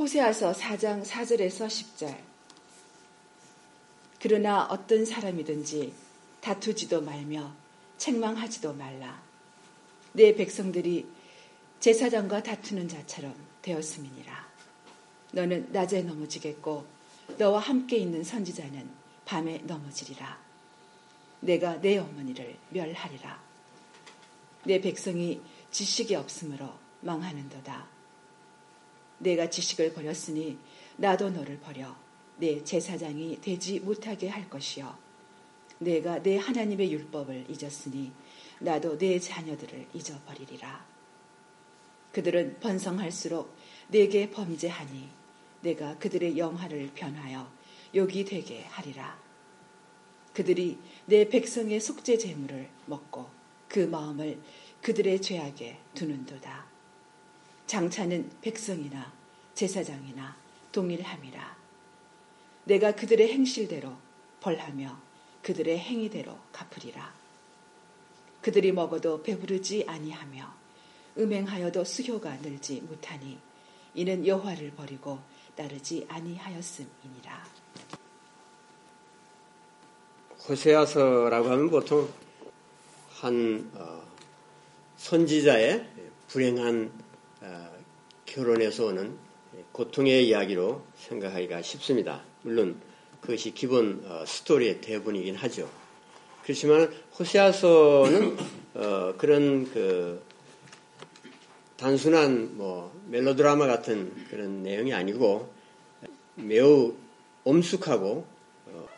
호세아서 4장 4절에서 10절. 그러나 어떤 사람이든지 다투지도 말며 책망하지도 말라. 내 백성들이 제사장과 다투는 자처럼 되었음이니라. 너는 낮에 넘어지겠고 너와 함께 있는 선지자는 밤에 넘어지리라. 내가 내 어머니를 멸하리라. 내 백성이 지식이 없으므로 망하는도다. 내가 지식을 버렸으니 나도 너를 버려 내 제사장이 되지 못하게 할 것이요. 내가 내 하나님의 율법을 잊었으니 나도 내 자녀들을 잊어버리리라. 그들은 번성할수록 내게 범죄하니 내가 그들의 영화를 변하여 욕이 되게 하리라. 그들이 내 백성의 속죄 제물을 먹고 그 마음을 그들의 죄악에 두는도다. 장차는 백성이나 제사장이나 동일함이라. 내가 그들의 행실대로 벌하며 그들의 행위대로 갚으리라. 그들이 먹어도 배부르지 아니하며 음행하여도 수효가 늘지 못하니 이는 여호와를 버리고 따르지 아니하였음이니라. 호세아서라고 하면 보통 한 어, 선지자의 불행한 어, 결혼에서 오는 고통의 이야기로 생각하기가 쉽습니다. 물론 그것이 기본 어, 스토리의 대부분이긴 하죠. 그렇지만 호세아서는 어, 그런 그 단순한 뭐 멜로드라마 같은 그런 내용이 아니고 매우 엄숙하고 어,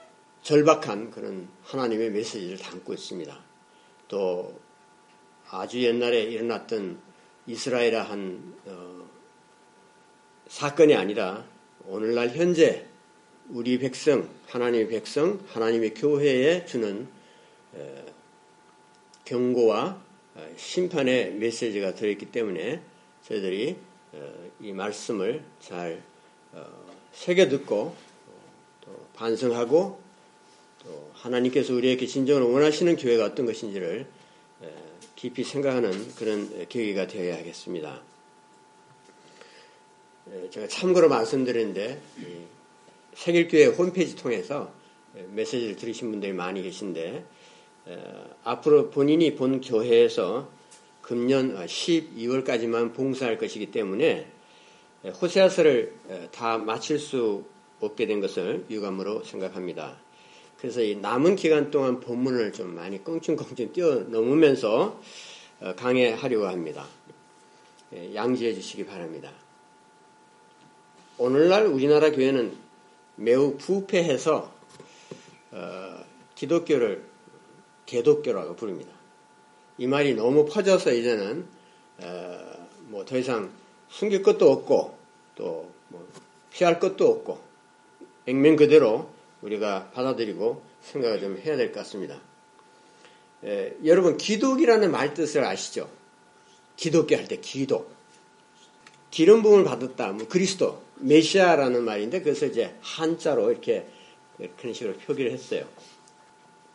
절박한 그런 하나님의 메시지를 담고 있습니다. 또 아주 옛날에 일어났던 이스라엘의 한 어, 사건이 아니라 오늘날 현재 우리 백성, 하나님의 백성, 하나님의 교회에 주는 경고와 어, 심판의 메시지가 들어있기 때문에 저희들이 어, 이 말씀을 잘 어, 새겨 듣고 또 반성하고 또 하나님께서 우리에게 진정으로 원하시는 교회가 어떤 것인지를 깊이 생각하는 그런 계기가 되어야 하겠습니다. 제가 참고로 말씀드리는데 세길교회 홈페이지 통해서 메시지를 들으신 분들이 많이 계신데 앞으로 본인이 본 교회에서 금년 12월까지만 봉사할 것이기 때문에 호세아서를 다 마칠 수 없게 된 것을 유감으로 생각합니다. 그래서 이 남은 기간 동안 본문을 좀 많이 껑충껑충 뛰어넘으면서 어, 강해하려고 합니다. 양지해 주시기 바랍니다. 오늘날 우리나라 교회는 매우 부패해서 어, 기독교를 개독교라고 부릅니다. 이 말이 너무 퍼져서 이제는 어, 뭐더 이상 숨길 것도 없고 또 뭐 피할 것도 없고 액면 그대로 우리가 받아들이고 생각을 좀 해야 될 것 같습니다. 에, 여러분 기독이라는 말 뜻을 아시죠? 기독교 할 때 기독. 기름 부음을 받았다. 뭐 그리스도, 메시아라는 말인데 그래서 이제 한자로 이렇게 그런 식으로 표기를 했어요.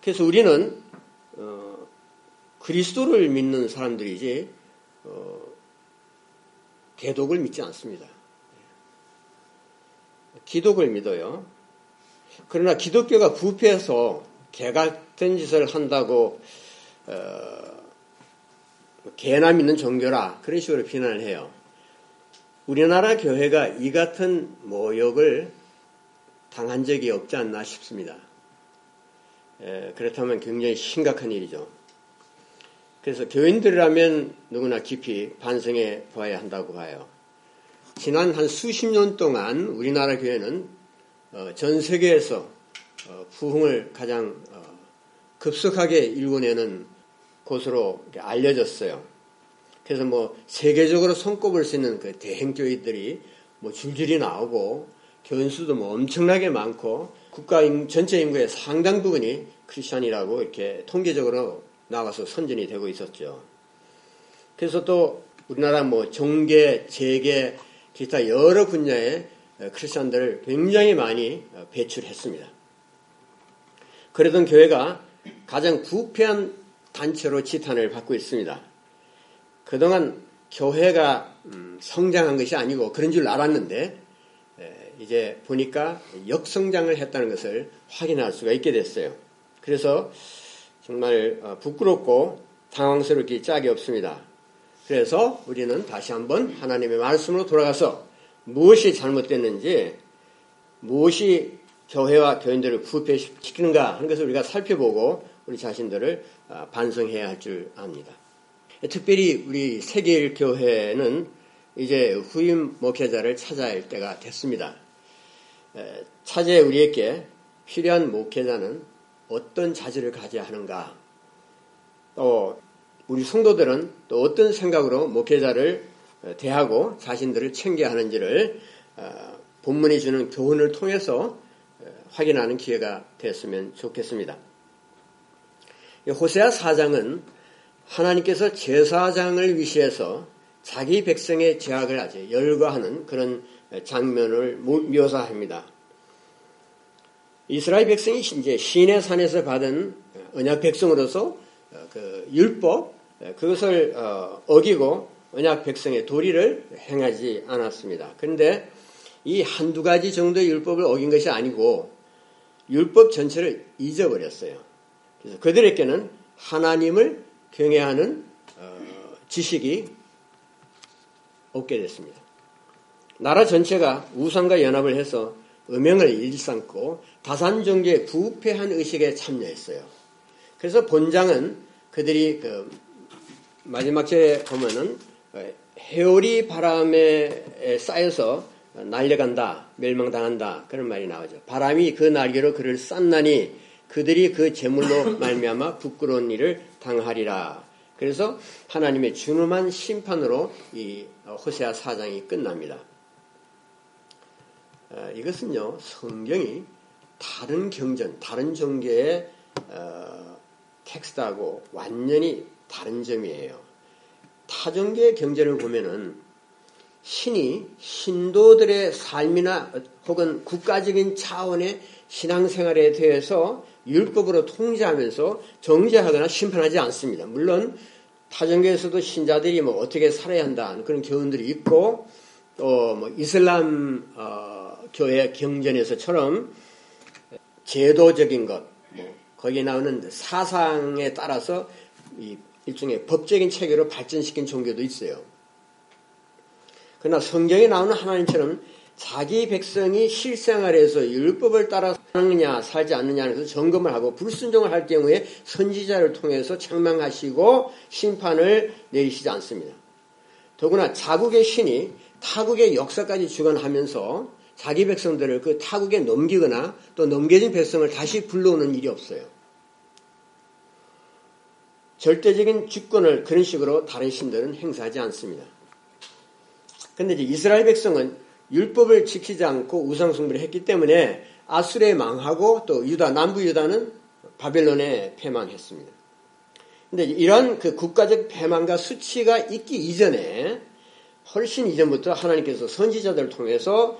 그래서 우리는 어, 그리스도를 믿는 사람들이지 어, 개독을 믿지 않습니다. 기독을 믿어요. 그러나 기독교가 부패해서 개 같은 짓을 한다고 어, 개나 믿는 종교라 그런 식으로 비난을 해요. 우리나라 교회가 이 같은 모욕을 당한 적이 없지 않나 싶습니다. 에, 그렇다면 굉장히 심각한 일이죠. 그래서 교인들이라면 누구나 깊이 반성해 보아야 한다고 봐요. 지난 한 수십 년 동안 우리나라 교회는 어, 전 세계에서 어, 부흥을 가장 어, 급속하게 일궈내는 곳으로 알려졌어요. 그래서 뭐 세계적으로 손꼽을 수 있는 그 대행교회들이 뭐 줄줄이 나오고 교인 수도 뭐 엄청나게 많고 국가 전체 인구의 상당 부분이 크리스천이라고 이렇게 통계적으로 나와서 선전이 되고 있었죠. 그래서 또 우리나라 뭐 정계, 재계, 기타 여러 분야의 크리스천들을 굉장히 많이 배출했습니다. 그러던 교회가 가장 부패한 단체로 지탄을 받고 있습니다. 그동안 교회가 음, 성장한 것이 아니고 그런 줄 알았는데 이제 보니까 역성장을 했다는 것을 확인할 수가 있게 됐어요. 그래서 정말 어, 부끄럽고 당황스럽기 짝이 없습니다. 그래서 우리는 다시 한번 하나님의 말씀으로 돌아가서 무엇이 잘못됐는지 무엇이 교회와 교인들을 부패시키는가 하는 것을 우리가 살펴보고 우리 자신들을 어, 반성해야 할 줄 압니다. 특별히 우리 세계일 교회는 이제 후임 목회자를 찾아야 할 때가 됐습니다. 차제 우리에게 필요한 목회자는 어떤 자질을 가져야 하는가? 또 우리 성도들은 또 어떤 생각으로 목회자를 대하고 자신들을 챙겨야 하는지를 어, 본문이 주는 교훈을 통해서 확인하는 기회가 됐으면 좋겠습니다. 호세아 사장은 하나님께서 제사장을 위시해서 자기 백성의 제약을 아주 열거하는 그런 장면을 묘사합니다. 이스라엘 백성이 이제 시내 산에서 받은 언약 백성으로서 어, 그 율법 그것을 어, 어기고 언약 백성의 도리를 행하지 않았습니다. 그런데 이 한두 가지 정도의 율법을 어긴 것이 아니고 율법 전체를 잊어버렸어요. 그래서 그들에게는 하나님을 경외하는 어, 지식이 없게 됐습니다. 나라 전체가 우상과 연합을 해서 음행을 일삼고 다산 종교에 부패한 의식에 참여했어요. 그래서 본장은 그들이 그 마지막 절에 보면은 해오리 바람에 쌓여서 날려간다, 멸망당한다 그런 말이 나오죠. 바람이 그 날개로 그를 쌌나니 그들이 그 제물로 말미암아 부끄러운 일을 당하리라. 그래서 하나님의 준엄한 심판으로 이 호세아 사장이 끝납니다. 어, 이것은요 성경이 다른 경전, 다른 종교의 어, 텍스트하고 완전히 다른 점이에요. 타종교의 경전을 보면은 신이 신도들의 삶이나 혹은 국가적인 차원의 신앙생활에 대해서 율법으로 통제하면서 정죄하거나 심판하지 않습니다. 물론 타종교에서도 신자들이 뭐 어떻게 살아야 한다 그런 교훈들이 있고 또 뭐 이슬람 어, 교회 경전에서처럼 제도적인 것, 뭐 거기에 나오는 사상에 따라서 일종의 법적인 체계로 발전시킨 종교도 있어요. 그러나 성경에 나오는 하나님처럼 자기 백성이 실생활에서 율법을 따라 사느냐 살지 않느냐는 것을 점검을 하고 불순종을 할 경우에 선지자를 통해서 책망하시고 심판을 내리시지 않습니다. 더구나 자국의 신이 타국의 역사까지 주관하면서 자기 백성들을 그 타국에 넘기거나 또 넘겨진 백성을 다시 불러오는 일이 없어요. 절대적인 주권을 그런 식으로 다른 신들은 행사하지 않습니다. 그런데 이제 이스라엘 백성은 율법을 지키지 않고 우상숭배를 했기 때문에 아수르에 망하고 또 유다 남부 유다는 바벨론에 패망했습니다. 근데 이런 그 국가적 패망과 수치가 있기 이전에 훨씬 이전부터 하나님께서 선지자들을 통해서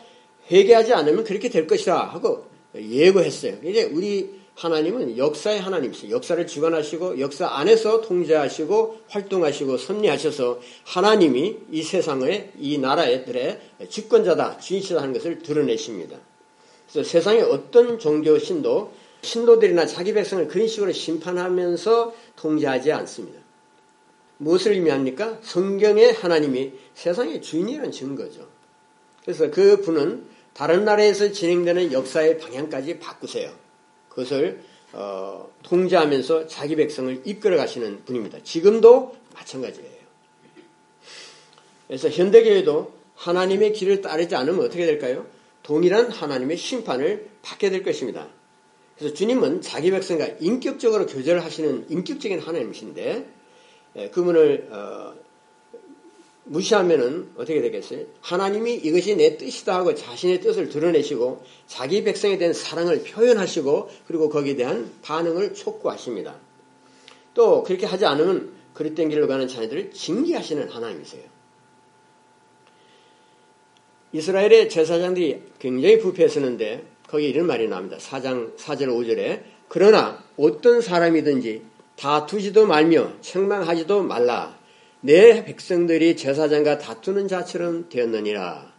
회개하지 않으면 그렇게 될 것이다 하고 예고했어요. 이제 우리 하나님은 역사의 하나님이시죠. 역사를 주관하시고 역사 안에서 통제하시고 활동하시고 섭리하셔서 하나님이 이 세상의 이 나라들의 집권자다, 주인이다 하는 것을 드러내십니다. 그래서 세상의 어떤 종교 신도 신도들이나 자기 백성을 그런 식으로 심판하면서 통제하지 않습니다. 무엇을 의미합니까? 성경의 하나님이 세상의 주인이라는 증거죠. 그래서 그 분은 다른 나라에서 진행되는 역사의 방향까지 바꾸세요. 그것을 어, 통제하면서 자기 백성을 이끌어 가시는 분입니다. 지금도 마찬가지예요. 그래서 현대교회도 하나님의 길을 따르지 않으면 어떻게 될까요? 동일한 하나님의 심판을 받게 될 것입니다. 그래서 주님은 자기 백성과 인격적으로 교제를 하시는 인격적인 하나님이신데 예, 그분을 어, 무시하면은 어떻게 되겠어요? 하나님이 이것이 내 뜻이다 하고 자신의 뜻을 드러내시고 자기 백성에 대한 사랑을 표현하시고 그리고 거기에 대한 반응을 촉구하십니다. 또 그렇게 하지 않으면 그릇된 길로 가는 자녀들을 징계하시는 하나님이세요. 이스라엘의 제사장들이 굉장히 부패했었는데 거기에 이런 말이 나옵니다. 4장 4절 5절에 그러나 어떤 사람이든지 다투지도 말며 책망하지도 말라 내 백성들이 제사장과 다투는 자처럼 되었느니라.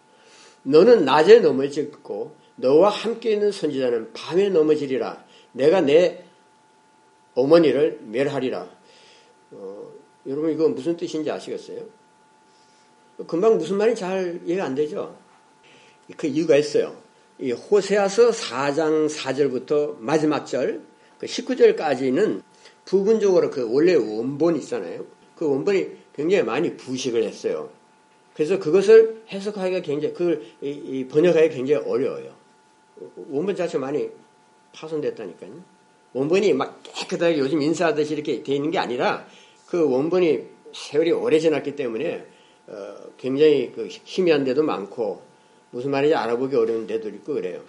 너는 낮에 넘어졌고 너와 함께 있는 선지자는 밤에 넘어지리라. 내가 내 어머니를 멸하리라. 어, 여러분 이거 무슨 뜻인지 아시겠어요? 금방 무슨 말인지 잘 이해가 안 되죠? 그 이유가 있어요. 이 호세아서 4장 4절부터 마지막 절, 그 19절까지는 부분적으로 그 원래 원본이 있잖아요. 그 원본이 굉장히 많이 부식을 했어요. 그래서 그것을 해석하기가 굉장히, 그걸 번역하기가 굉장히 어려워요. 원본 자체가 많이 파손됐다니까요. 원본이 막 깨끗하게 요즘 인사하듯이 이렇게 돼 있는 게 아니라 그 원본이 세월이 오래 지났기 때문에 어, 굉장히 그 희미한 데도 많고 무슨 말인지 알아보기 어려운 데도 있고 그래요.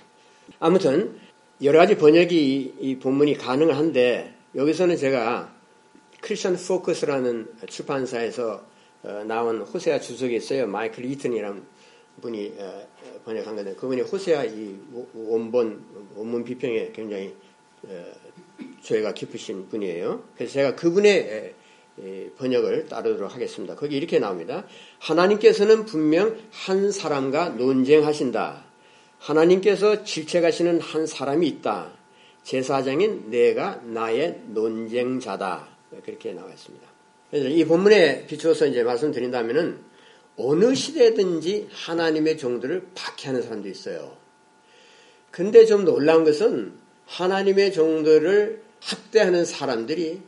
아무튼 여러 가지 번역이 이, 이 본문이 가능한데 여기서는 제가 크리스천 포커스라는 출판사에서 어, 나온 호세아 주석이 있어요. 마이클 이튼이라는 분이 어, 번역한 건데 그분이 호세아 이 원본 원문 비평에 굉장히 어, 죄가 깊으신 분이에요. 그래서 제가 그분의 번역을 따르도록 하겠습니다. 거기 이렇게 나옵니다. 하나님께서는 분명 한 사람과 논쟁하신다. 하나님께서 질책하시는 한 사람이 있다. 제사장인 내가 나의 논쟁자다. 그렇게 나와 있습니다. 그래서 이 본문에 비추어서 이제 말씀드린다면은 어느 시대든지 하나님의 종들을 박해하는 사람도 있어요. 근데 좀 놀라운 것은 하나님의 종들을 학대하는 사람들이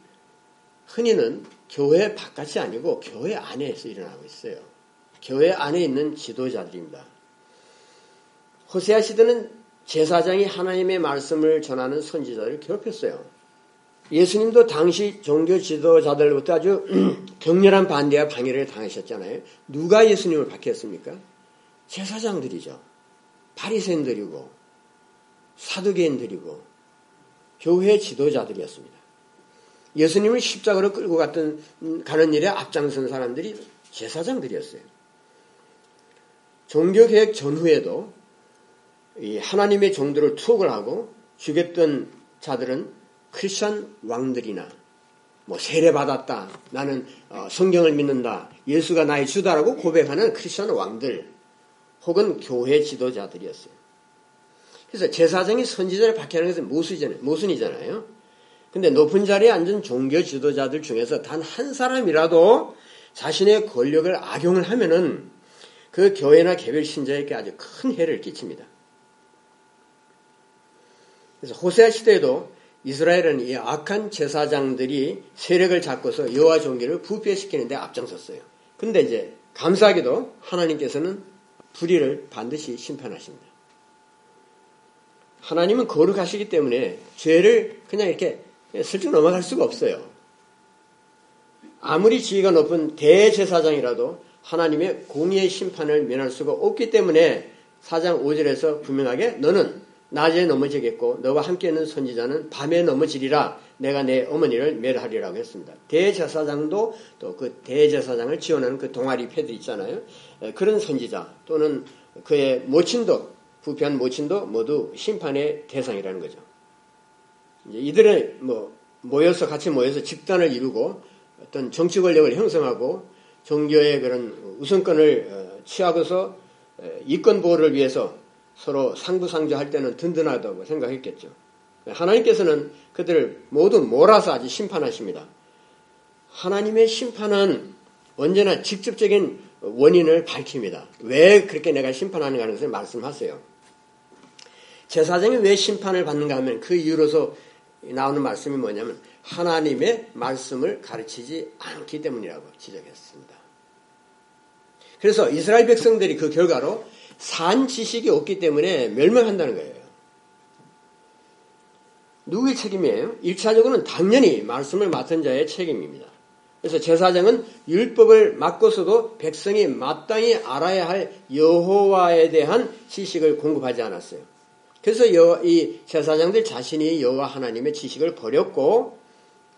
흔히는 교회 바깥이 아니고 교회 안에서 일어나고 있어요. 교회 안에 있는 지도자들입니다. 호세아 시대는 제사장이 하나님의 말씀을 전하는 선지자들을 괴롭혔어요. 예수님도 당시 종교 지도자들부터 아주 격렬한 반대와 방해를 당하셨잖아요. 누가 예수님을 박했습니까? 제사장들이죠. 바리새인들이고 사두개인들이고 교회 지도자들이었습니다. 예수님을 십자가로 끌고 갔던 가는 일에 앞장선 사람들이 제사장들이었어요. 종교 개혁 전후에도 하나님의 종들을 투옥을 하고 죽였던 자들은 크리스천 왕들이나 뭐 세례 받았다. 나는 어, 성경을 믿는다. 예수가 나의 주다라고 고백하는 크리스천 왕들 혹은 교회 지도자들이었어요. 그래서 제사장이 선지자를 박해하는 것은 모순이잖아요. 모순이잖아요. 근데 높은 자리에 앉은 종교 지도자들 중에서 단 한 사람이라도 자신의 권력을 악용을 하면은 그 교회나 개별 신자에게 아주 큰 해를 끼칩니다. 그래서 호세아 시대에도 이스라엘은 이 악한 제사장들이 세력을 잡고서 여호와 종기를 부패시키는 데 앞장섰어요. 근데 이제 감사하게도 하나님께서는 불의를 반드시 심판하십니다. 하나님은 거룩하시기 때문에 죄를 그냥 이렇게 슬쩍 넘어갈 수가 없어요. 아무리 지위가 높은 대제사장이라도 하나님의 공의의 심판을 면할 수가 없기 때문에 4장 5절에서 분명하게 너는 낮에 넘어지겠고 너와 함께 있는 선지자는 밤에 넘어지리라 내가 내 어머니를 멸하리라고 했습니다. 대제사장도 또 그 대제사장을 지원하는 그 동아리 패들 있잖아요. 그런 선지자 또는 그의 모친도 부패한 모친도 모두 심판의 대상이라는 거죠. 이들은 뭐 모여서 같이 모여서 집단을 이루고 어떤 정치 권력을 형성하고 종교의 그런 우선권을 어, 취하고서 이권 보호를 위해서 서로 상부상조 할 때는 든든하다고 생각했겠죠. 하나님께서는 그들을 모두 몰아서 아주 심판하십니다. 하나님의 심판은 언제나 직접적인 원인을 밝힙니다. 왜 그렇게 내가 심판하는가 하는 것을 말씀하세요. 제사장이 왜 심판을 받는가 하면 그 이유로서 나오는 말씀이 뭐냐면 하나님의 말씀을 가르치지 않기 때문이라고 지적했습니다. 그래서 이스라엘 백성들이 그 결과로 산 지식이 없기 때문에 멸망한다는 거예요. 누구의 책임이에요? 1차적으로는 당연히 말씀을 맡은 자의 책임입니다. 그래서 제사장은 율법을 맡고서도 백성이 마땅히 알아야 할 여호와에 대한 지식을 공급하지 않았어요. 그래서 여, 이 제사장들 자신이 여호와 하나님의 지식을 버렸고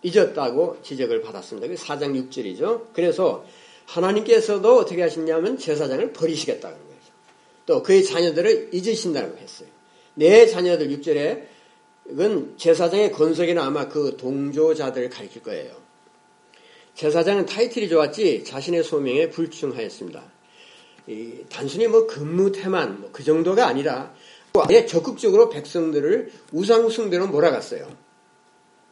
잊었다고 지적을 받았습니다. 그 4장 6절이죠. 그래서 하나님께서도 어떻게 하셨냐면 제사장을 버리시겠다는 거예요. 또 그의 자녀들을 잊으신다고 했어요. 내 자녀들 6절에 이건 제사장의 건석에는 아마 그 동조자들을 가리킬 거예요. 제사장은 타이틀이 좋았지 자신의 소명에 불충하였습니다. 단순히 뭐 근무 태만 뭐 그 정도가 아니라 아예 적극적으로 백성들을 우상 숭배로 몰아갔어요.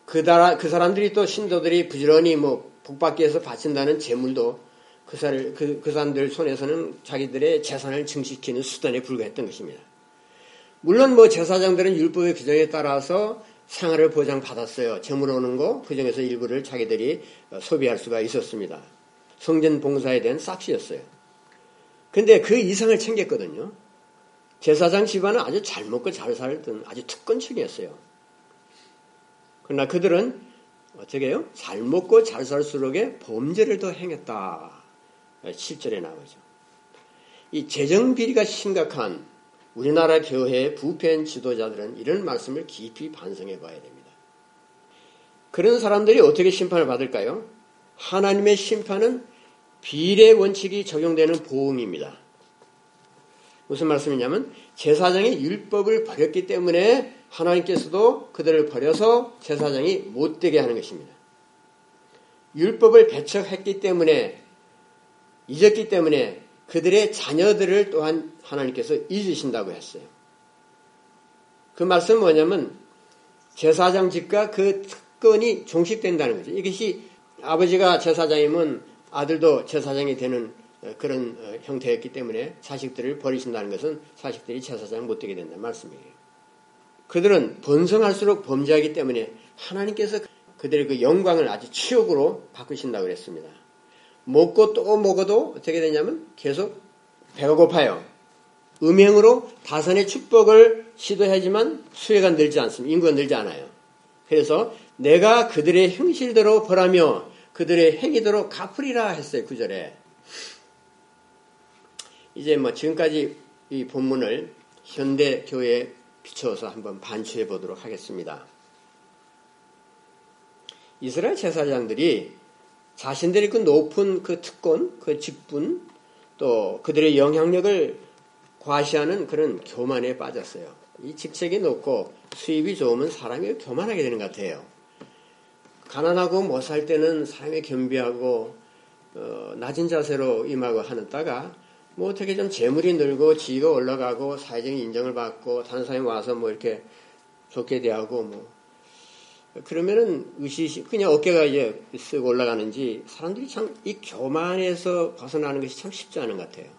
그, 다, 그 사람들이 또 신도들이 부지런히 뭐 복받기 위해서 바친다는 재물도 그, 사, 그, 그 사람들 손에서는 자기들의 재산을 증식시키는 수단에 불과했던 것입니다. 물론 뭐 제사장들은 율법의 규정에 따라서 생활을 보장받았어요. 재물 오는 거, 그 중에서 일부를 자기들이 소비할 수가 있었습니다. 성전 봉사에 대한 싹시였어요. 근데 그 이상을 챙겼거든요. 제사장 집안은 아주 잘 먹고 잘 살던 아주 특권층이었어요. 그러나 그들은 어떻게 해요? 잘 먹고 잘 살수록에 범죄를 더 행했다. 7절에 나오죠. 이 재정 비리가 심각한 우리나라 교회의 부패한 지도자들은 이런 말씀을 깊이 반성해 봐야 됩니다. 그런 사람들이 어떻게 심판을 받을까요? 하나님의 심판은 비례 원칙이 적용되는 보응입니다. 무슨 말씀이냐면 제사장이 율법을 버렸기 때문에 하나님께서도 그들을 버려서 제사장이 못되게 하는 것입니다. 율법을 배척했기 때문에 잊었기 때문에 그들의 자녀들을 또한 하나님께서 잊으신다고 했어요. 그 말씀은 뭐냐면 제사장 집과 그 특권이 종식된다는 거죠. 이것이 아버지가 제사장이면 아들도 제사장이 되는 그런 형태였기 때문에 자식들을 버리신다는 것은 자식들이 제사장 못 되게 된다는 말씀이에요. 그들은 번성할수록 범죄하기 때문에 하나님께서 그들의 그 영광을 아주 치욕으로 바꾸신다고 그랬습니다. 먹고 또 먹어도 어떻게 되냐면 계속 배가 고파요. 음행으로 다산의 축복을 시도하지만 수혜가 늘지 않습니다. 인구가 늘지 않아요. 그래서 내가 그들의 형실대로 벌하며 그들의 행위대로 갚으리라 했어요. 구절에. 이제 뭐 지금까지 이 본문을 현대 교회에 비춰서 한번 반추해 보도록 하겠습니다. 이스라엘 제사장들이 자신들이 그 높은 그 특권, 그 직분, 또 그들의 영향력을 과시하는 그런 교만에 빠졌어요. 이 직책이 높고 수입이 좋으면 사람이 교만하게 되는 것 같아요. 가난하고 못 살 때는 사람이 겸비하고 어, 낮은 자세로 임하고 하는다가 뭐 어떻게 좀 재물이 늘고 지위가 올라가고 사회적인 인정을 받고 다른 사람이 와서 뭐 이렇게 좋게 대하고 뭐 그러면은 의시 그냥 어깨가 이제 쓱 올라가는지 사람들이 참 이 교만에서 벗어나는 것이 참 쉽지 않은 것 같아요.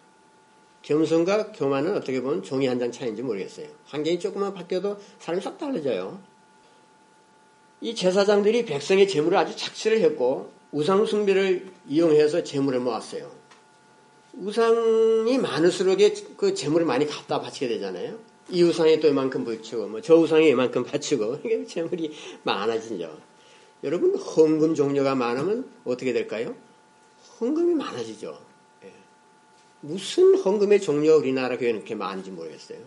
겸손과 교만은 어떻게 보면 종이 한 장 차이인지 모르겠어요. 환경이 조금만 바뀌어도 사람이 싹 달라져요. 이 제사장들이 백성의 재물을 아주 착취를 했고 우상 숭배를 이용해서 재물을 모았어요. 우상이 많을수록 그 재물을 많이 갖다 바치게 되잖아요. 이 우상에 또 이만큼 붙이고, 뭐 저 우상에 이만큼 바치고, 이게 재물이 많아지죠. 여러분, 헌금 종류가 많으면 어떻게 될까요? 헌금이 많아지죠. 예. 무슨 헌금의 종류가 우리나라 교회는 그렇게 많은지 모르겠어요.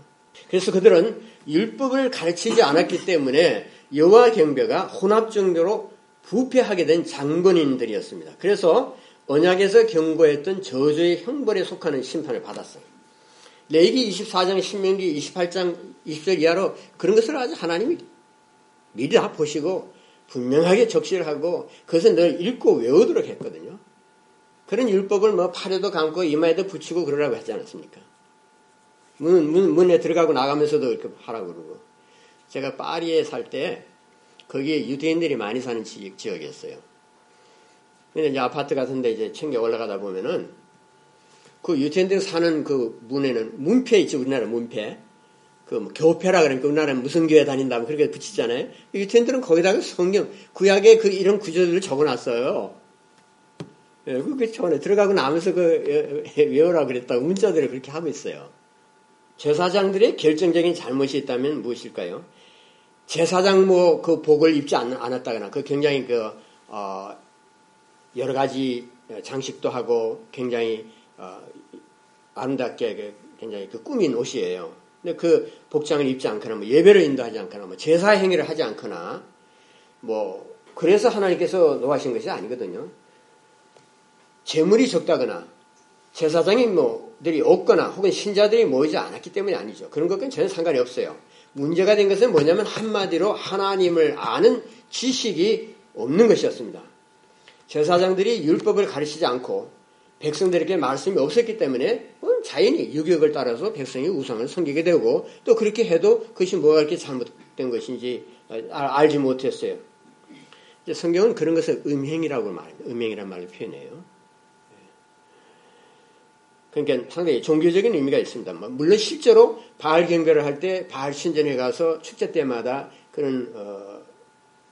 그래서 그들은 율법을 가르치지 않았기 때문에 여호와 경배가 혼합 정도로 부패하게 된 장본인들이었습니다. 그래서 언약에서 경고했던 저주의 형벌에 속하는 심판을 받았어요. 레이기 24장, 신명기 28장 20절 이하로 그런 것을 아주 하나님이 미리 다 보시고 분명하게 적시를 하고 그것을 늘 읽고 외우도록 했거든요. 그런 율법을 뭐 팔에도 감고 이마에도 붙이고 그러라고 하지 않았습니까? 문, 문, 문에 들어가고 나가면서도 이렇게 하라고 그러고. 제가 파리에 살 때 거기에 유대인들이 많이 사는 지역이었어요. 근데 이제 아파트 같은데 이제 챙겨 올라가다 보면은 그 유태인들 사는 그 문에는 문패 있죠 우리나라 문패. 그 뭐 교패라 그러니까 우리나라는 무슨 교회 다닌다면 그렇게 붙이잖아요. 유태인들은 거기다가 성경 구약에 그 이런 구조들을 적어놨어요. 예, 그게 처음에 들어가고 나면서 그 외우라 그랬다고 문자들을 그렇게 하고 있어요. 제사장들의 결정적인 잘못이 있다면 무엇일까요? 제사장 뭐 그 복을 입지 않, 았다거나 그 굉장히 그 어, 여러 가지 장식도 하고 굉장히 어, 아름답게 그 굉장히 그 꾸민 옷이에요. 근데 그 복장을 입지 않거나 뭐 예배를 인도하지 않거나 뭐 제사 행위를 하지 않거나 뭐 그래서 하나님께서 노하신 것이 아니거든요. 재물이 적다거나 제사장이 뭐들이 없거나 혹은 신자들이 모이지 않았기 때문이 아니죠. 그런 것과는 전혀 상관이 없어요. 문제가 된 것은 뭐냐면 한마디로 하나님을 아는 지식이 없는 것이었습니다. 제사장들이 율법을 가르치지 않고 백성들에게 말씀이 없었기 때문에 자연히 유격을 따라서 백성이 우상을 섬기게 되고 또 그렇게 해도 그것이 뭐가 이렇게 잘못된 것인지 알지 못했어요. 성경은 그런 것을 음행이라고 말합니다. 음행이라는 말을 표현해요. 그러니까 상당히 종교적인 의미가 있습니다. 뭐 물론 실제로 바알 경배를 할 때 바알 신전에 가서 축제 때마다 그런 어,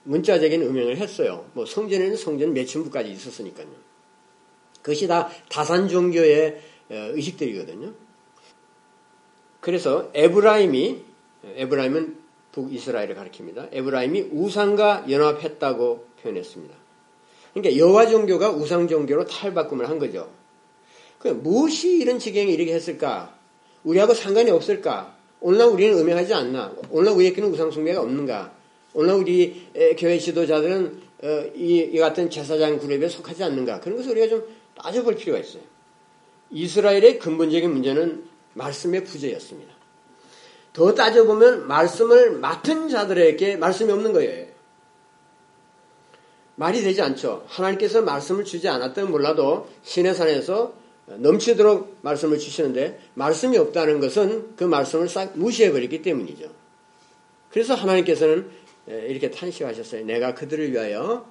문자적인 음행을 했어요. 뭐 성전에는 성전 매춘부까지 있었으니까요. 그것이 다 다산 종교의 어, 의식들이거든요. 그래서 에브라임이 에브라임은 북이스라엘을 가리킵니다. 에브라임이 우상과 연합했다고 표현했습니다. 그러니까 여호와 종교가 우상 종교로 탈바꿈을 한 거죠. 그 무엇이 이런 지경에 이르게 했을까? 우리하고 상관이 없을까? 오늘날 우리는 음행하지 않나? 오늘날 우리에게는 우상 숭배가 없는가? 오늘날 우리 교회 지도자들은 어, 이 같은 제사장 그룹에 속하지 않는가? 그런 것을 우리가 좀 따져볼 필요가 있어요. 이스라엘의 근본적인 문제는 말씀의 부재였습니다. 더 따져보면 말씀을 맡은 자들에게 말씀이 없는 거예요. 말이 되지 않죠. 하나님께서 말씀을 주지 않았던 몰라도 신의 산에서 넘치도록 말씀을 주시는데 말씀이 없다는 것은 그 말씀을 싹 무시해버렸기 때문이죠. 그래서 하나님께서는 이렇게 탄식하셨어요. 내가 그들을 위하여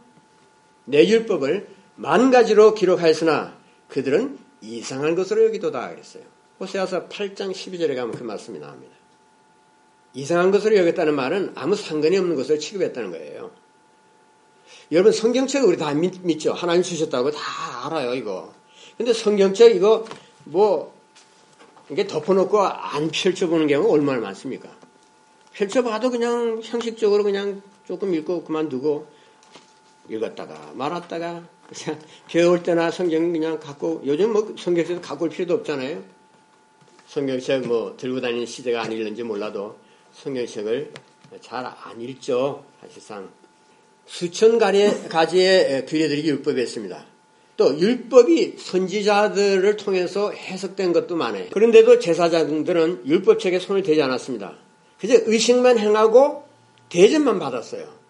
내 율법을 만 가지로 기록하였으나 그들은 이상한 것으로 여기도다 그랬어요. 호세아서 8장 12절에 가면 그 말씀이 나옵니다. 이상한 것으로 여겼다는 말은 아무 상관이 없는 것을 취급했다는 거예요. 여러분 성경책 우리 다 믿, 믿죠? 하나님 주셨다고 다 알아요 이거. 근데 성경책 이거 뭐 이게 덮어놓고 안 펼쳐보는 경우가 얼마나 많습니까? 펼쳐봐도 그냥 형식적으로 그냥 조금 읽고 그만두고 읽었다가 말았다가 그냥 겨울 때나 성경 그냥 갖고 요즘 뭐 성경책 갖고 올 필요도 없잖아요. 성경책 뭐 들고 다니는 시대가 아닐는지 몰라도 성경책을 잘 안 읽죠. 사실상 수천 가지의 규례들이 율법에 있습니다. 또 율법이 선지자들을 통해서 해석된 것도 많아요. 그런데도 제사장들은 율법책에 손을 대지 않았습니다. 그저 의식만 행하고 대접만 받았어요.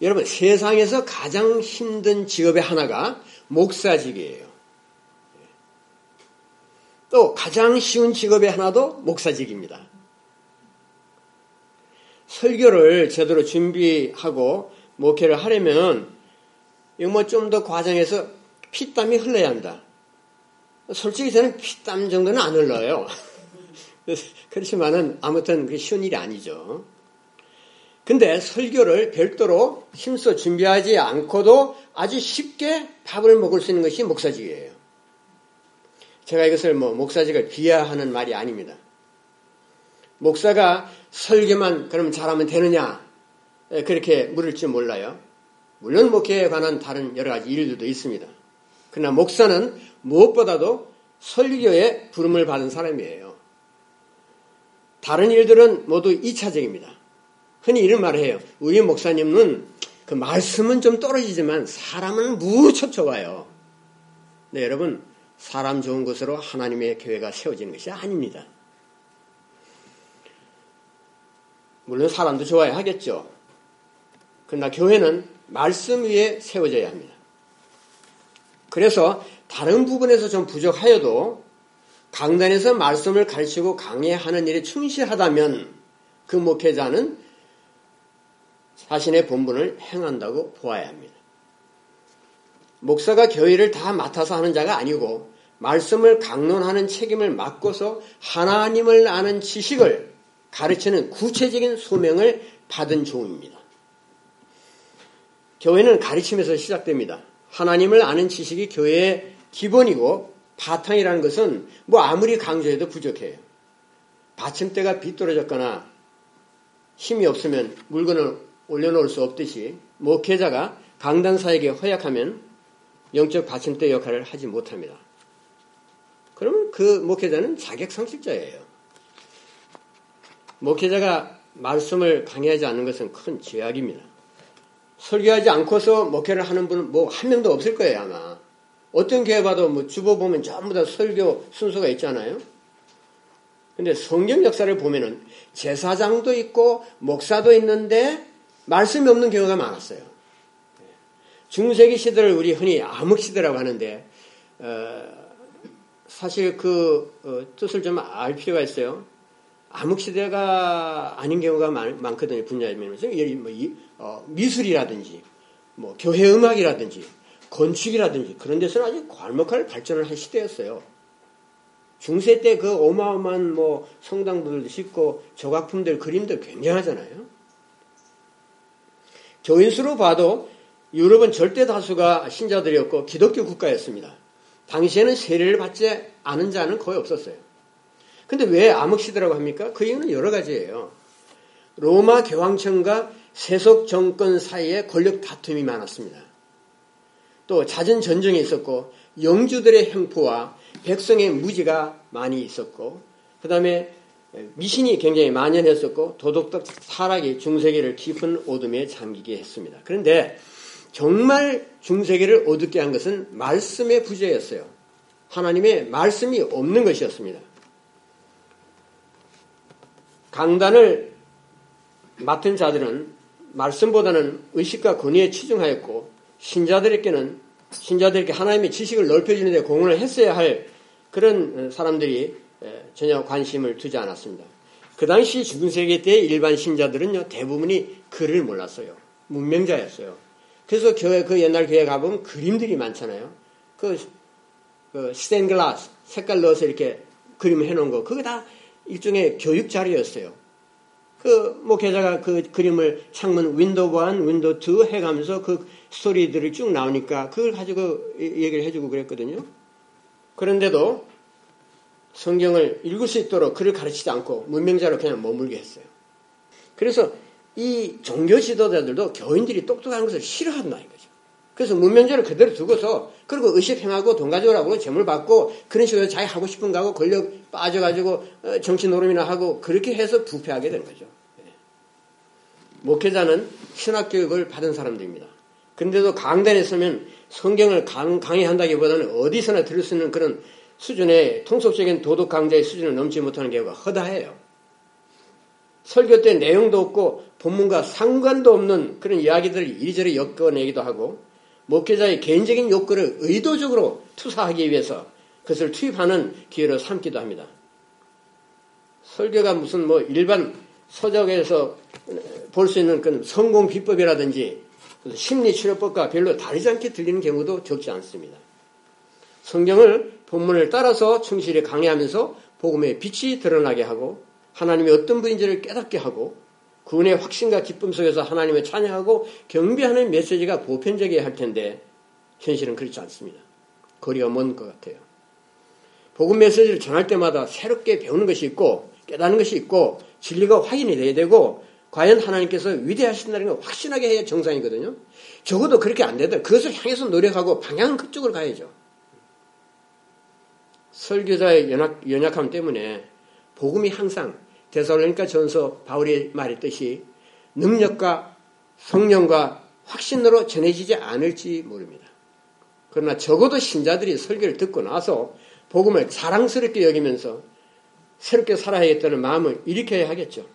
여러분 세상에서 가장 힘든 직업의 하나가 목사직이에요. 또 가장 쉬운 직업의 하나도 목사직입니다. 설교를 제대로 준비하고 목회를 하려면 뭐 좀 더 과정에서 피땀이 흘러야 한다. 솔직히 저는 피땀 정도는 안 흘러요. 그렇지만은 아무튼 쉬운 일이 아니죠. 근데 설교를 별도로 힘써 준비하지 않고도 아주 쉽게 밥을 먹을 수 있는 것이 목사직이에요. 제가 이것을 뭐 목사직을 비하하는 말이 아닙니다. 목사가 설교만 그러면 잘하면 되느냐? 예, 그렇게 물을지 몰라요. 물론 목회에 관한 다른 여러 가지 일들도 있습니다. 그러나 목사는 무엇보다도 설교에 부름을 받은 사람이에요. 다른 일들은 모두 2차적입니다. 흔히 이런 말을 해요. 우리 목사님은 그 말씀은 좀 떨어지지만 사람은 무척 좋아요. 네, 여러분, 사람 좋은 것으로 하나님의 교회가 세워지는 것이 아닙니다. 물론 사람도 좋아야 하겠죠. 그러나 교회는 말씀 위에 세워져야 합니다. 그래서 다른 부분에서 좀 부족하여도 강단에서 말씀을 가르치고 강해하는 일에 충실하다면 그 목회자는 자신의 본분을 행한다고 보아야 합니다. 목사가 교회를 다 맡아서 하는 자가 아니고 말씀을 강론하는 책임을 맡고서 하나님을 아는 지식을 가르치는 구체적인 소명을 받은 종입니다. 교회는 가르침에서 시작됩니다. 하나님을 아는 지식이 교회의 기본이고 바탕이라는 것은 뭐 아무리 강조해도 부족해요. 받침대가 비뚤어졌거나 힘이 없으면 물건을 올려놓을 수 없듯이 목회자가 강단사에게 허약하면 영적 받침대 역할을 하지 못합니다. 그러면 그 목회자는 자격 상실자예요. 목회자가 말씀을 강의하지 않는 것은 큰 죄악입니다. 설교하지 않고서 목회를 하는 분은 뭐 한 명도 없을 거예요, 아마. 어떤 교회 봐도 뭐 주보 보면 전부 다 설교 순서가 있잖아요. 근데 성경 역사를 보면은 제사장도 있고 목사도 있는데 말씀이 없는 경우가 많았어요. 중세기 시대를 우리 흔히 암흑시대라고 하는데 어, 사실 그 어, 뜻을 좀 알 필요가 있어요. 암흑 시대가 아닌 경우가 많, 거든요 분야에 면에서 뭐 어, 미술이라든지 뭐 교회 음악이라든지 건축이라든지 그런 데서는 아주 괄목할 발전을 한 시대였어요. 중세 때 그 어마어마한 뭐 성당들 도 짓고 조각품들 그림들 굉장하잖아요. 교인수로 봐도 유럽은 절대 다수가 신자들이었고 기독교 국가였습니다. 당시에는 세례를 받지 않은 자는 거의 없었어요. 근데 왜 암흑시대라고 합니까? 그 이유는 여러 가지예요. 로마 교황청과 세속 정권 사이에 권력 다툼이 많았습니다. 또 잦은 전쟁이 있었고 영주들의 횡포와 백성의 무지가 많이 있었고 그 다음에 미신이 굉장히 만연했었고 도덕적 타락이 중세기를 깊은 오둠에 잠기게 했습니다. 그런데 정말 중세기를 어둡게 한 것은 말씀의 부재였어요. 하나님의 말씀이 없는 것이었습니다. 강단을 맡은 자들은 말씀보다는 의식과 권위에 치중하였고 신자들에게는 신자들에게 하나님의 지식을 넓혀주는 데 공헌을 했어야 할 그런 사람들이 전혀 관심을 두지 않았습니다. 그 당시 중세기 때 일반 신자들은요 대부분이 글을 몰랐어요. 문맹자였어요. 그래서 교회 그 옛날 교회 가보면 그림들이 많잖아요. 그, 그 스테인드글라스 색깔 넣어서 이렇게 그림 해놓은 거 그게 다 일종의 교육 자료였어요. 그 목회자가 그 그림을 창문 window 1, window 2 해가면서 그 스토리들이 쭉 나오니까 그걸 가지고 얘기를 해주고 그랬거든요. 그런데도 성경을 읽을 수 있도록 글을 가르치지 않고 문명자로 그냥 머물게 했어요. 그래서 이 종교 지도자들도 교인들이 똑똑한 것을 싫어한다 이거죠. 그래서 문명자를 그대로 두고서 그리고 의식 행하고 돈 가져오라고 재물 받고 그런 식으로 자기 하고 싶은 거 하고 권력 빠져가지고 어, 정치 노름이나 하고 그렇게 해서 부패하게 된 거죠. 예. 목회자는 신학 교육을 받은 사람들입니다. 그런데도 강단에 서면 성경을 강, 강의한다기보다는 어디서나 들을 수 있는 그런 수준의 통속적인 도덕 강좌의 수준을 넘지 못하는 경우가 허다해요. 설교 때 내용도 없고 본문과 상관도 없는 그런 이야기들을 이리저리 엮어내기도 하고 목회자의 개인적인 욕구를 의도적으로 투사하기 위해서 그것을 투입하는 기회로 삼기도 합니다. 설교가 무슨 뭐 일반 서적에서 볼 수 있는 그런 성공 비법이라든지 심리 치료법과 별로 다르지 않게 들리는 경우도 적지 않습니다. 성경을 본문을 따라서 충실히 강의하면서 복음의 빛이 드러나게 하고 하나님이 어떤 분인지를 깨닫게 하고 구원의 확신과 기쁨 속에서 하나님을 찬양하고 경배하는 메시지가 보편적이어야 할 텐데 현실은 그렇지 않습니다. 거리가 먼 것 같아요. 복음 메시지를 전할 때마다 새롭게 배우는 것이 있고 깨닫는 것이 있고 진리가 확인이 돼야 되고 과연 하나님께서 위대하신다는 걸 확신하게 해야 정상이거든요. 적어도 그렇게 안 되더라도 그것을 향해서 노력하고 방향은 그쪽으로 가야죠. 설교자의 연약, 연약함 때문에 복음이 항상 대살로니까 전서 바울이 말했듯이 능력과 성령과 확신으로 전해지지 않을지 모릅니다. 그러나 적어도 신자들이 설교를 듣고 나서 복음을 자랑스럽게 여기면서 새롭게 살아야겠다는 마음을 일으켜야 하겠죠.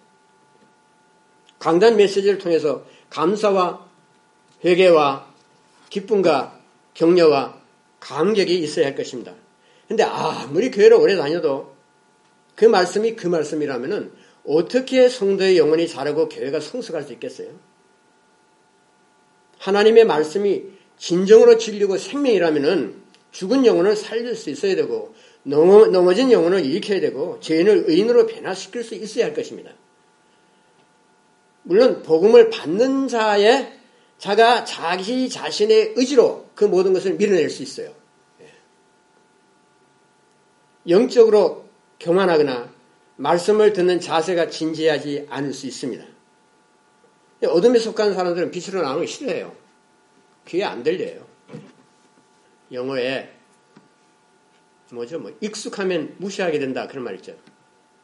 강단 메시지를 통해서 감사와 회개와 기쁨과 격려와 감격이 있어야 할 것입니다. 근데 아무리 교회를 오래 다녀도 그 말씀이 그 말씀이라면은 어떻게 성도의 영혼이 자라고 교회가 성숙할 수 있겠어요? 하나님의 말씀이 진정으로 진리고 생명이라면은 죽은 영혼을 살릴 수 있어야 되고 넘어, 진 영혼을 일으켜야 되고 죄인을 의인으로 변화시킬 수 있어야 할 것입니다. 물론 복음을 받는 자의 자가 자기 자신의 의지로 그 모든 것을 밀어낼 수 있어요. 예. 영적으로 교만하거나 말씀을 듣는 자세가 진지하지 않을 수 있습니다. 어둠에 속한 사람들은 빛으로 나오는 거 싫어해요. 귀에 안 들려요. 영어에 뭐죠? 뭐 익숙하면 무시하게 된다 그런 말 있죠.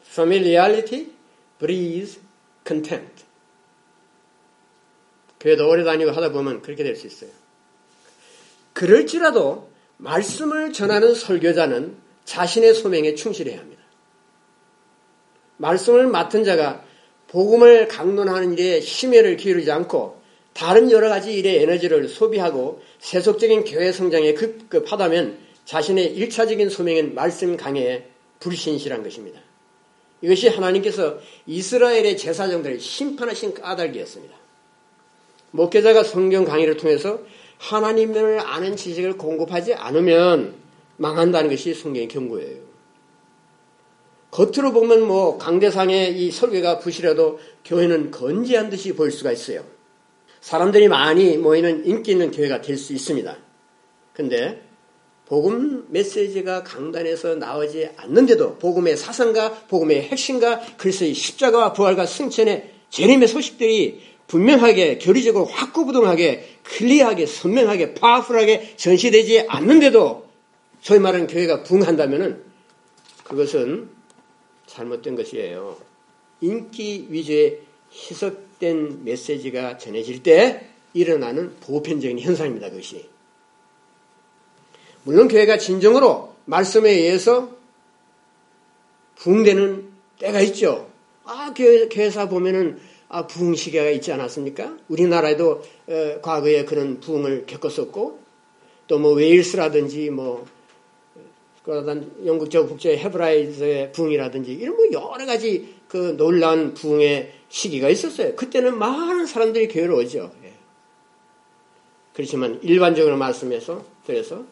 Familiarity breeds contempt. 교회도 오래 다니고 하다 보면 그렇게 될 수 있어요. 그럴지라도 말씀을 전하는 설교자는 자신의 소명에 충실해야 합니다. 말씀을 맡은 자가 복음을 강론하는 일에 심혈을 기울이지 않고 다른 여러 가지 일에 에너지를 소비하고 세속적인 교회 성장에 급급하다면 자신의 일차적인 소명인 말씀 강해에 불신실한 것입니다. 이것이 하나님께서 이스라엘의 제사장들을 심판하신 까닭이었습니다. 목회자가 성경 강의를 통해서 하나님을 아는 지식을 공급하지 않으면 망한다는 것이 성경의 경고예요. 겉으로 보면 뭐 강대상의 이 설계가 부실해도 교회는 건재한 듯이 보일 수가 있어요. 사람들이 많이 모이는 인기 있는 교회가 될 수 있습니다. 근데 복음 메시지가 강단에서 나오지 않는데도 복음의 사상과 복음의 핵심과 그리스의 십자가와 부활과 승천의 재림의 소식들이 분명하게 교리적으로 확고부동하게 클리어하게 선명하게 파워풀하게 전시되지 않는데도 소위 말하는 교회가 붕한다면 그것은 잘못된 것이에요. 인기 위주의 희석된 메시지가 전해질 때 일어나는 보편적인 현상입니다. 그것이. 물론 교회가 진정으로 말씀에 의해서 부흥되는 때가 있죠. 아, 교회, 교회사 보면은 아, 부흥 시기가 있지 않았습니까? 우리나라에도 에, 과거에 그런 부흥을 겪었었고 또 뭐 웨일스라든지 뭐 그러던 영국적 국제 헤브라이즈의 부흥이라든지 이런 뭐 여러 가지 그 놀라운 부흥의 시기가 있었어요. 그때는 많은 사람들이 교회로 오죠. 예. 그렇지만 일반적으로 말씀해서 그래서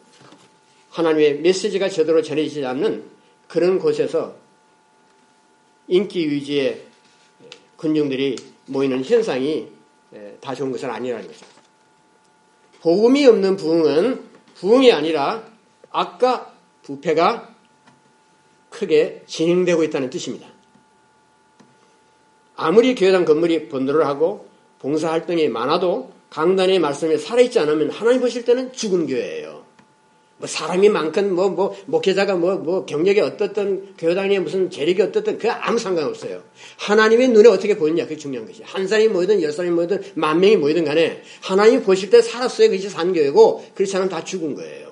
하나님의 메시지가 제대로 전해지지 않는 그런 곳에서 인기 위주의 군중들이 모이는 현상이 다 좋은 것은 아니라는 거죠. 복음이 없는 부흥은 부흥이 아니라 악과 부패가 크게 진행되고 있다는 뜻입니다. 아무리 교회당 건물이 번들을 하고 봉사활동이 많아도 강단의 말씀에 살아있지 않으면 하나님 보실 때는 죽은 교회예요. 뭐 사람이 많건 뭐, 뭐, 목회자가 뭐, 뭐 경력이 어떻든 교단이 무슨 재력이 어떻든 그 아무 상관없어요. 하나님의 눈에 어떻게 보느냐 그게 중요한 것이. 한 사람이 모이든 열 사람이 모이든 만 명이 모이든 간에 하나님이 보실 때 살았어요. 그것이 산 교회고 그렇지 않으면 다 죽은 거예요.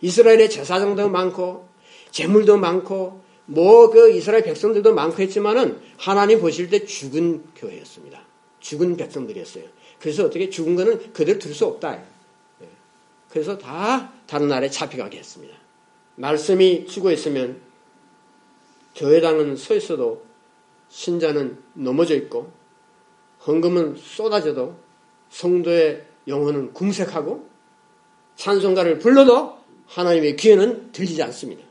이스라엘의 제사장도 많고 재물도 많고 뭐 그 이스라엘 백성들도 많고 했지만은 하나님 보실 때 죽은 교회였습니다. 죽은 백성들이었어요. 그래서 어떻게 죽은 거는 그대로 둘수 없다. 그래서 다 다른 나라에 잡혀가게 했습니다. 말씀이 죽어 있으면 교회당은 서 있어도 신자는 넘어져 있고 헌금은 쏟아져도 성도의 영혼은 궁색하고 찬송가를 불러도 하나님의 귀에는 들리지 않습니다.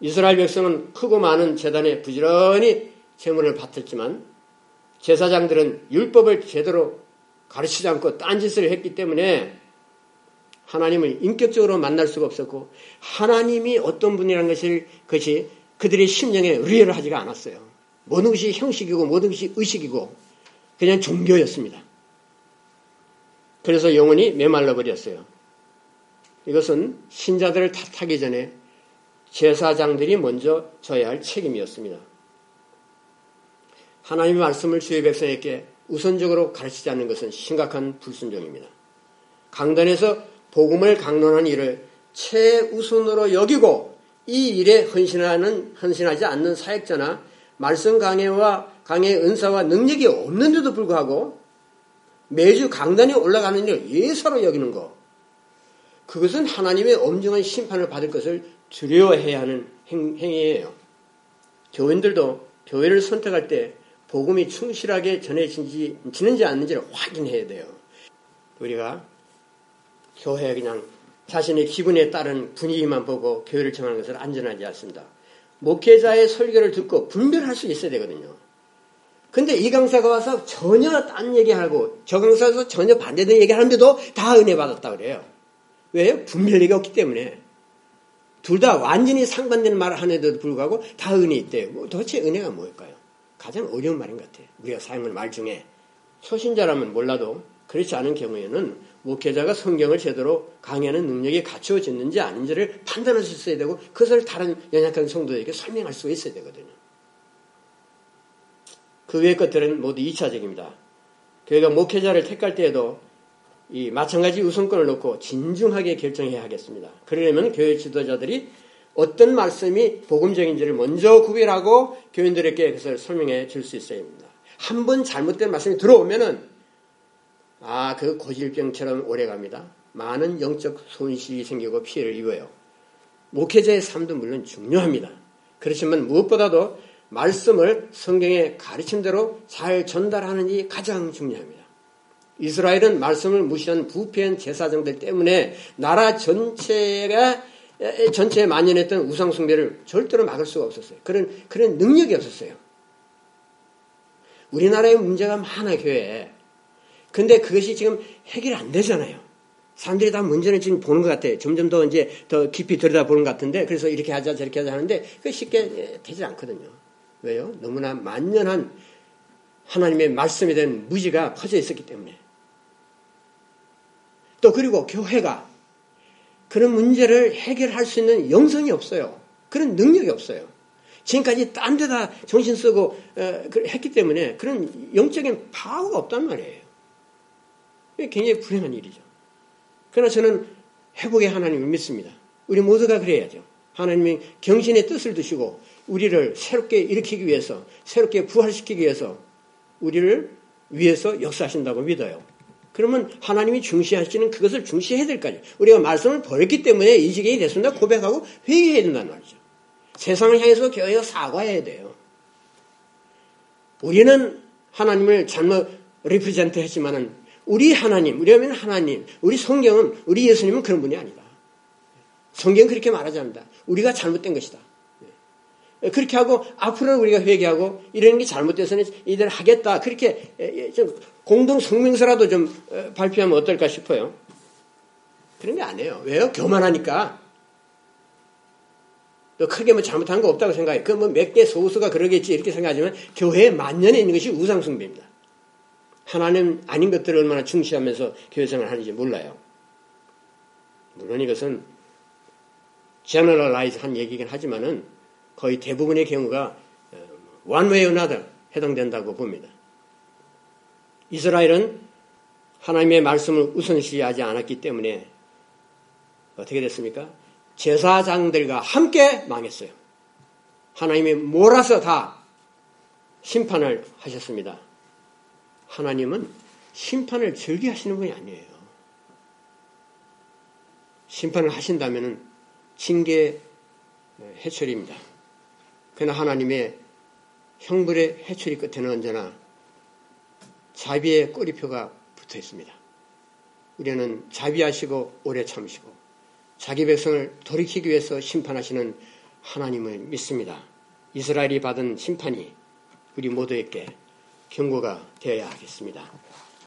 이스라엘 백성은 크고 많은 재단에 부지런히 재물을 받았지만 제사장들은 율법을 제대로 가르치지 않고 딴짓을 했기 때문에 하나님을 인격적으로 만날 수가 없었고 하나님이 어떤 분이라는 것을 그것이 그들의 심령에 의뢰를 하지가 않았어요. 모든 것이 형식이고 모든 것이 의식이고 그냥 종교였습니다. 그래서 영혼이 메말라 버렸어요. 이것은 신자들을 탓하기 전에 제사장들이 먼저 져야 할 책임이었습니다. 하나님의 말씀을 주의 백성에게 우선적으로 가르치지 않는 것은 심각한 불순종입니다. 강단에서 복음을 강론한 일을 최우선으로 여기고 이 일에 헌신하는 헌신하지 않는 사역자나 말씀 강해와 강의 은사와 능력이 없는데도 불구하고 매주 강단에 올라가는 일을 예사로 여기는 것. 그것은 하나님의 엄중한 심판을 받을 것을 두려워해야 하는 행, 행위예요. 교인들도 교회를 선택할 때 복음이 충실하게 전해지는지 지는지 않는지를 확인해야 돼요. 우리가 교회 그냥 자신의 기분에 따른 분위기만 보고 교회를 정하는 것은 안전하지 않습니다. 목회자의 설교를 듣고 분별할 수 있어야 되거든요. 근데 이 강사가 와서 전혀 딴 얘기하고 저 강사에서 전혀 반대되는 얘기하는데도 다 은혜 받았다 그래요. 왜요? 분별력이 없기 때문에. 둘 다 완전히 상반되는 말을 하는데도 불구하고 다 은혜 있대요. 뭐 도대체 은혜가 뭘까요? 가장 어려운 말인 것 같아요. 우리가 사용하는 말 중에. 초신자라면 몰라도 그렇지 않은 경우에는 목회자가 성경을 제대로 강의하는 능력이 갖추어졌는지 아닌지를 판단할 수 있어야 되고 그것을 다른 연약한 성도에게 설명할 수가 있어야 되거든요. 그 외의 것들은 모두 2차적입니다. 교회가 목회자를 택할 때에도 이 마찬가지 우선권을 놓고 진중하게 결정해야 하겠습니다. 그러려면 교회 지도자들이 어떤 말씀이 복음적인지를 먼저 구별하고 교인들에게 그것을 설명해 줄 수 있어야 합니다. 한 번 잘못된 말씀이 들어오면은 아, 그 고질병처럼 오래 갑니다. 많은 영적 손실이 생기고 피해를 입어요. 목회자의 삶도 물론 중요합니다. 그렇지만 무엇보다도 말씀을 성경의 가르침대로 잘 전달하는 이 가장 중요합니다. 이스라엘은 말씀을 무시한 부패한 제사장들 때문에 나라 전체가 전체에 만연했던 우상 숭배를 절대로 막을 수가 없었어요. 그런 그런 능력이 없었어요. 우리나라에 문제가 많아 교회에. 근데 그것이 지금 해결 안 되잖아요. 사람들이 다 문제는 지금 보는 것 같아요. 점점 더 이제 더 깊이 들여다보는 것 같은데 그래서 이렇게 하자 저렇게 하자 하는데 그 쉽게 되지 않거든요. 왜요? 너무나 만연한 하나님의 말씀에 대한 무지가 퍼져 있었기 때문에. 또 그리고 교회가 그런 문제를 해결할 수 있는 영성이 없어요. 그런 능력이 없어요. 지금까지 딴 데다 정신 쓰고 어, 했기 때문에 그런 영적인 파워가 없단 말이에요. 굉장히 불행한 일이죠. 그러나 저는 회복의 하나님을 믿습니다. 우리 모두가 그래야죠. 하나님이 경신의 뜻을 두시고 우리를 새롭게 일으키기 위해서 새롭게 부활시키기 위해서 우리를 위해서 역사하신다고 믿어요. 그러면 하나님이 중시하시는 그것을 중시해야 될 거 아니에요. 우리가 말씀을 버렸기 때문에 이 지경이 됐습니다. 고백하고 회개해야 된다는 말이죠. 세상을 향해서 교회가 사과해야 돼요. 우리는 하나님을 잘못 represent 했지만은 우리 하나님, 우리 하면 하나님, 우리 성경은, 우리 예수님은 그런 분이 아니다. 성경은 그렇게 말하지 않는다. 우리가 잘못된 것이다. 그렇게 하고 앞으로는 우리가 회개하고 이런 게 잘못돼서는 이들 하겠다. 그렇게 좀 공동 성명서라도 좀 발표하면 어떨까 싶어요. 그런 게 안 해요. 왜요? 교만하니까. 또 크게 뭐 잘못한 거 없다고 생각해. 그 뭐 몇 개 소수가 그러겠지 이렇게 생각하지만 교회에 만연해 있는 것이 우상숭배입니다. 하나님 아닌 것들을 얼마나 중시하면서 교회 생활을 하는지 몰라요. 물론 이것은 generalize 한 얘기긴 하지만은 거의 대부분의 경우가 어, one way or another 해당된다고 봅니다. 이스라엘은 하나님의 말씀을 우선시하지 않았기 때문에 어떻게 됐습니까? 제사장들과 함께 망했어요. 하나님이 몰아서 다 심판을 하셨습니다. 하나님은 심판을 즐겨하시는 분이 아니에요. 심판을 하신다면 징계 해철입니다. 그러나 하나님의 형벌의 해철이 끝에는 언제나 자비의 꼬리표가 붙어 있습니다. 우리는 자비하시고 오래 참으시고 자기 백성을 돌이키기 위해서 심판하시는 하나님을 믿습니다. 이스라엘이 받은 심판이 우리 모두에게 경고가 되어야 하겠습니다.